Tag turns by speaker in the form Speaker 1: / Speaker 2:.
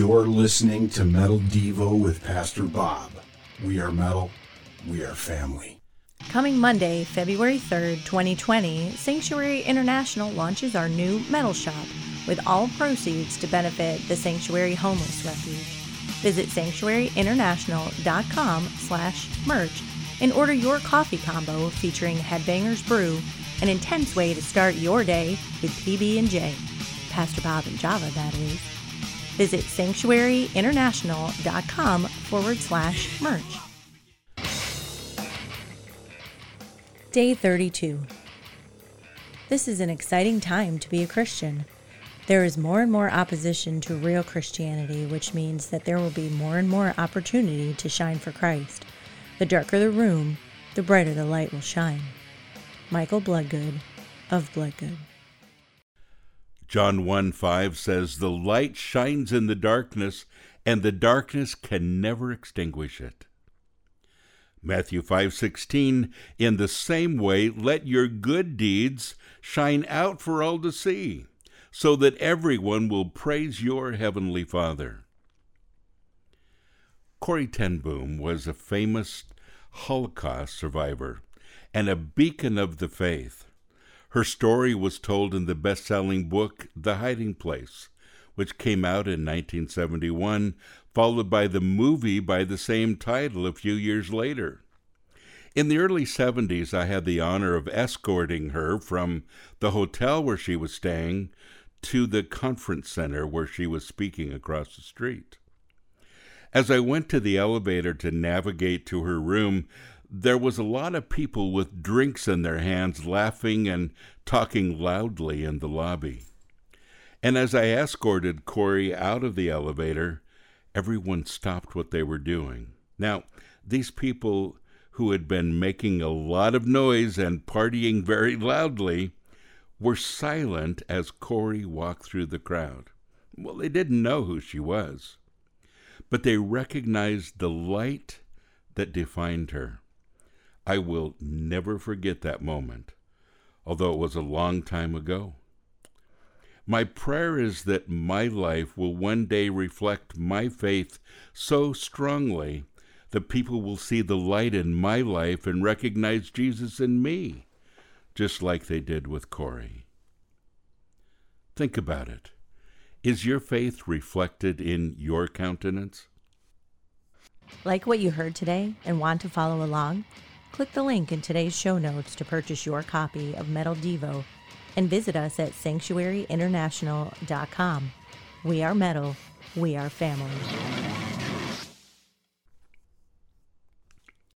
Speaker 1: You're listening to Metal Devo with Pastor Bob. We are metal, we are family.
Speaker 2: Coming Monday, February 3rd, 2020, Sanctuary International launches our new metal shop with all proceeds to benefit the Sanctuary Homeless Refuge. Visit sanctuaryinternational.com slash merch and order your coffee combo featuring Headbangers Brew, an intense way to start your day with PB&J. Pastor Bob and Java, that is. Visit sanctuaryinternational.com forward slash merch. Day 32. This is an exciting time to be a Christian. There is more and more opposition to real Christianity, which means that there will be more and more opportunity to shine for Christ. The darker the room, the brighter the light will shine. Michael Bloodgood of Bloodgood.
Speaker 3: John 1 5 says, The light shines in the darkness, and the darkness can never extinguish it. Matthew 5:16 In the same way let your good deeds shine out for all to see so that everyone will praise your heavenly Father. Corrie ten Boom was a famous Holocaust survivor and a beacon of the faith. Her story was told in the best selling book, The Hiding Place, which came out in 1971, followed by the movie by the same title a few years later. In the early 70s, I had the honor of escorting her from the hotel where she was staying to the conference center where she was speaking across the street. As I went to the elevator to navigate to her room, there was a lot of people with drinks in their hands laughing and talking loudly in the lobby. And as I escorted Corrie out of the elevator, everyone stopped what they were doing. Now, these people who had been making a lot of noise and partying very loudly were silent as Corrie walked through the crowd. Well, they didn't know who she was, but they recognized the light that defined her. I will never forget that moment, although it was a long time ago. My prayer is that my life will one day reflect my faith so strongly that people will see the light in my life and recognize Jesus in me just like they did with Corrie. Think about it. Is your faith reflected in your countenance?
Speaker 2: Like what you heard today and want to follow along? Click the link in today's show notes to purchase your copy of Metal Devo and visit us at sanctuaryinternational.com. We are metal, we are family.